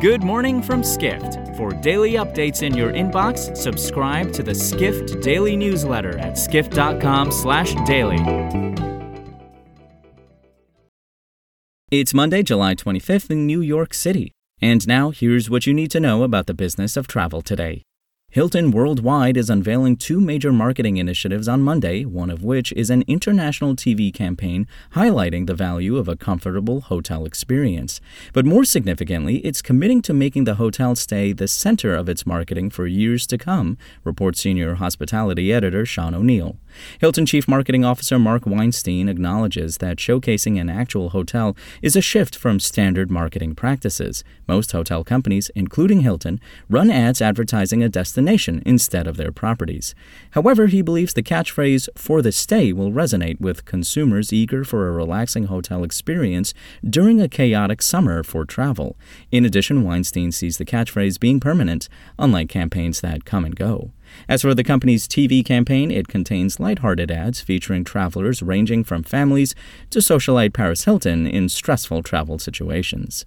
Good morning from Skift. For daily updates in your inbox, subscribe to the Skift Daily newsletter at skift.com/daily. It's Monday, July 25th in New York City. And now here's what you need to know about the business of travel today. Hilton Worldwide is unveiling two major marketing initiatives on Monday, one of which is an international TV campaign highlighting the value of a comfortable hotel experience. But more significantly, it's committing to making the hotel stay the center of its marketing for years to come, reports senior hospitality editor Sean O'Neill. Hilton Chief Marketing Officer Mark Weinstein acknowledges that showcasing an actual hotel is a shift from standard marketing practices. Most hotel companies, including Hilton, run ads advertising a destination destination instead of their properties. However, he believes the catchphrase for the stay will resonate with consumers eager for a relaxing hotel experience during a chaotic summer for travel. In addition, Weinstein sees the catchphrase being permanent, unlike campaigns that come and go. As for the company's TV campaign, it contains lighthearted ads featuring travelers ranging from families to socialite Paris Hilton in stressful travel situations.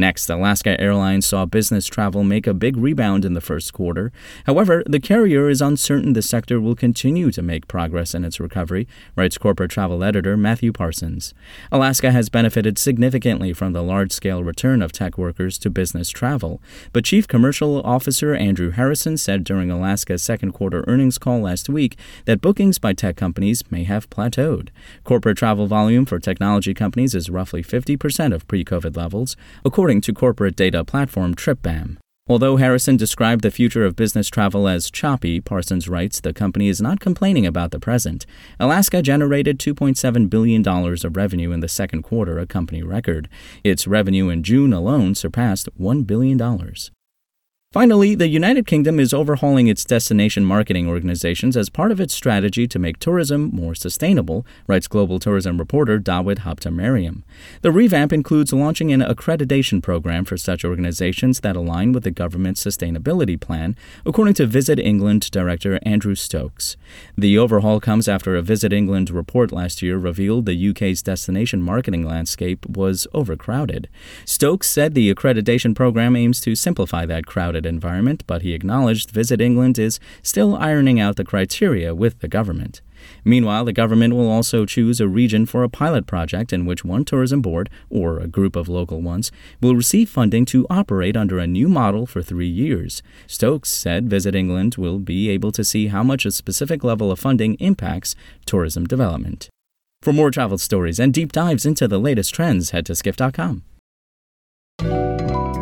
Next, Alaska Airlines saw business travel make a big rebound in the first quarter. However, the carrier is uncertain the sector will continue to make progress in its recovery, writes corporate travel editor Matthew Parsons. Alaska has benefited significantly from the large scale return of tech workers to business travel, but Chief Commercial Officer Andrew Harrison said during Alaska's second quarter earnings call last week that bookings by tech companies may have plateaued. Corporate travel volume for technology companies is roughly 50% of pre COVID levels, according according to corporate data platform TripBam. Although Harrison described the future of business travel as choppy, Parsons writes the company is not complaining about the present. Alaska generated $2.7 billion of revenue in the second quarter, a company record. Its revenue in June alone surpassed $1 billion. Finally, the United Kingdom is overhauling its destination marketing organizations as part of its strategy to make tourism more sustainable, writes global tourism reporter Dawit Habtemariam. The revamp includes launching an accreditation program for such organizations that align with the government's sustainability plan, according to Visit England director Andrew Stokes. The overhaul comes after a Visit England report last year revealed the UK's destination marketing landscape was overcrowded. Stokes said the accreditation program aims to simplify that crowded environment, but he acknowledged Visit England is still ironing out the criteria with the government. Meanwhile, the government will also choose a region for a pilot project in which one tourism board, or a group of local ones, will receive funding to operate under a new model for three years. Stokes said Visit England will be able to see how much a specific level of funding impacts tourism development. For more travel stories and deep dives into the latest trends, head to skift.com.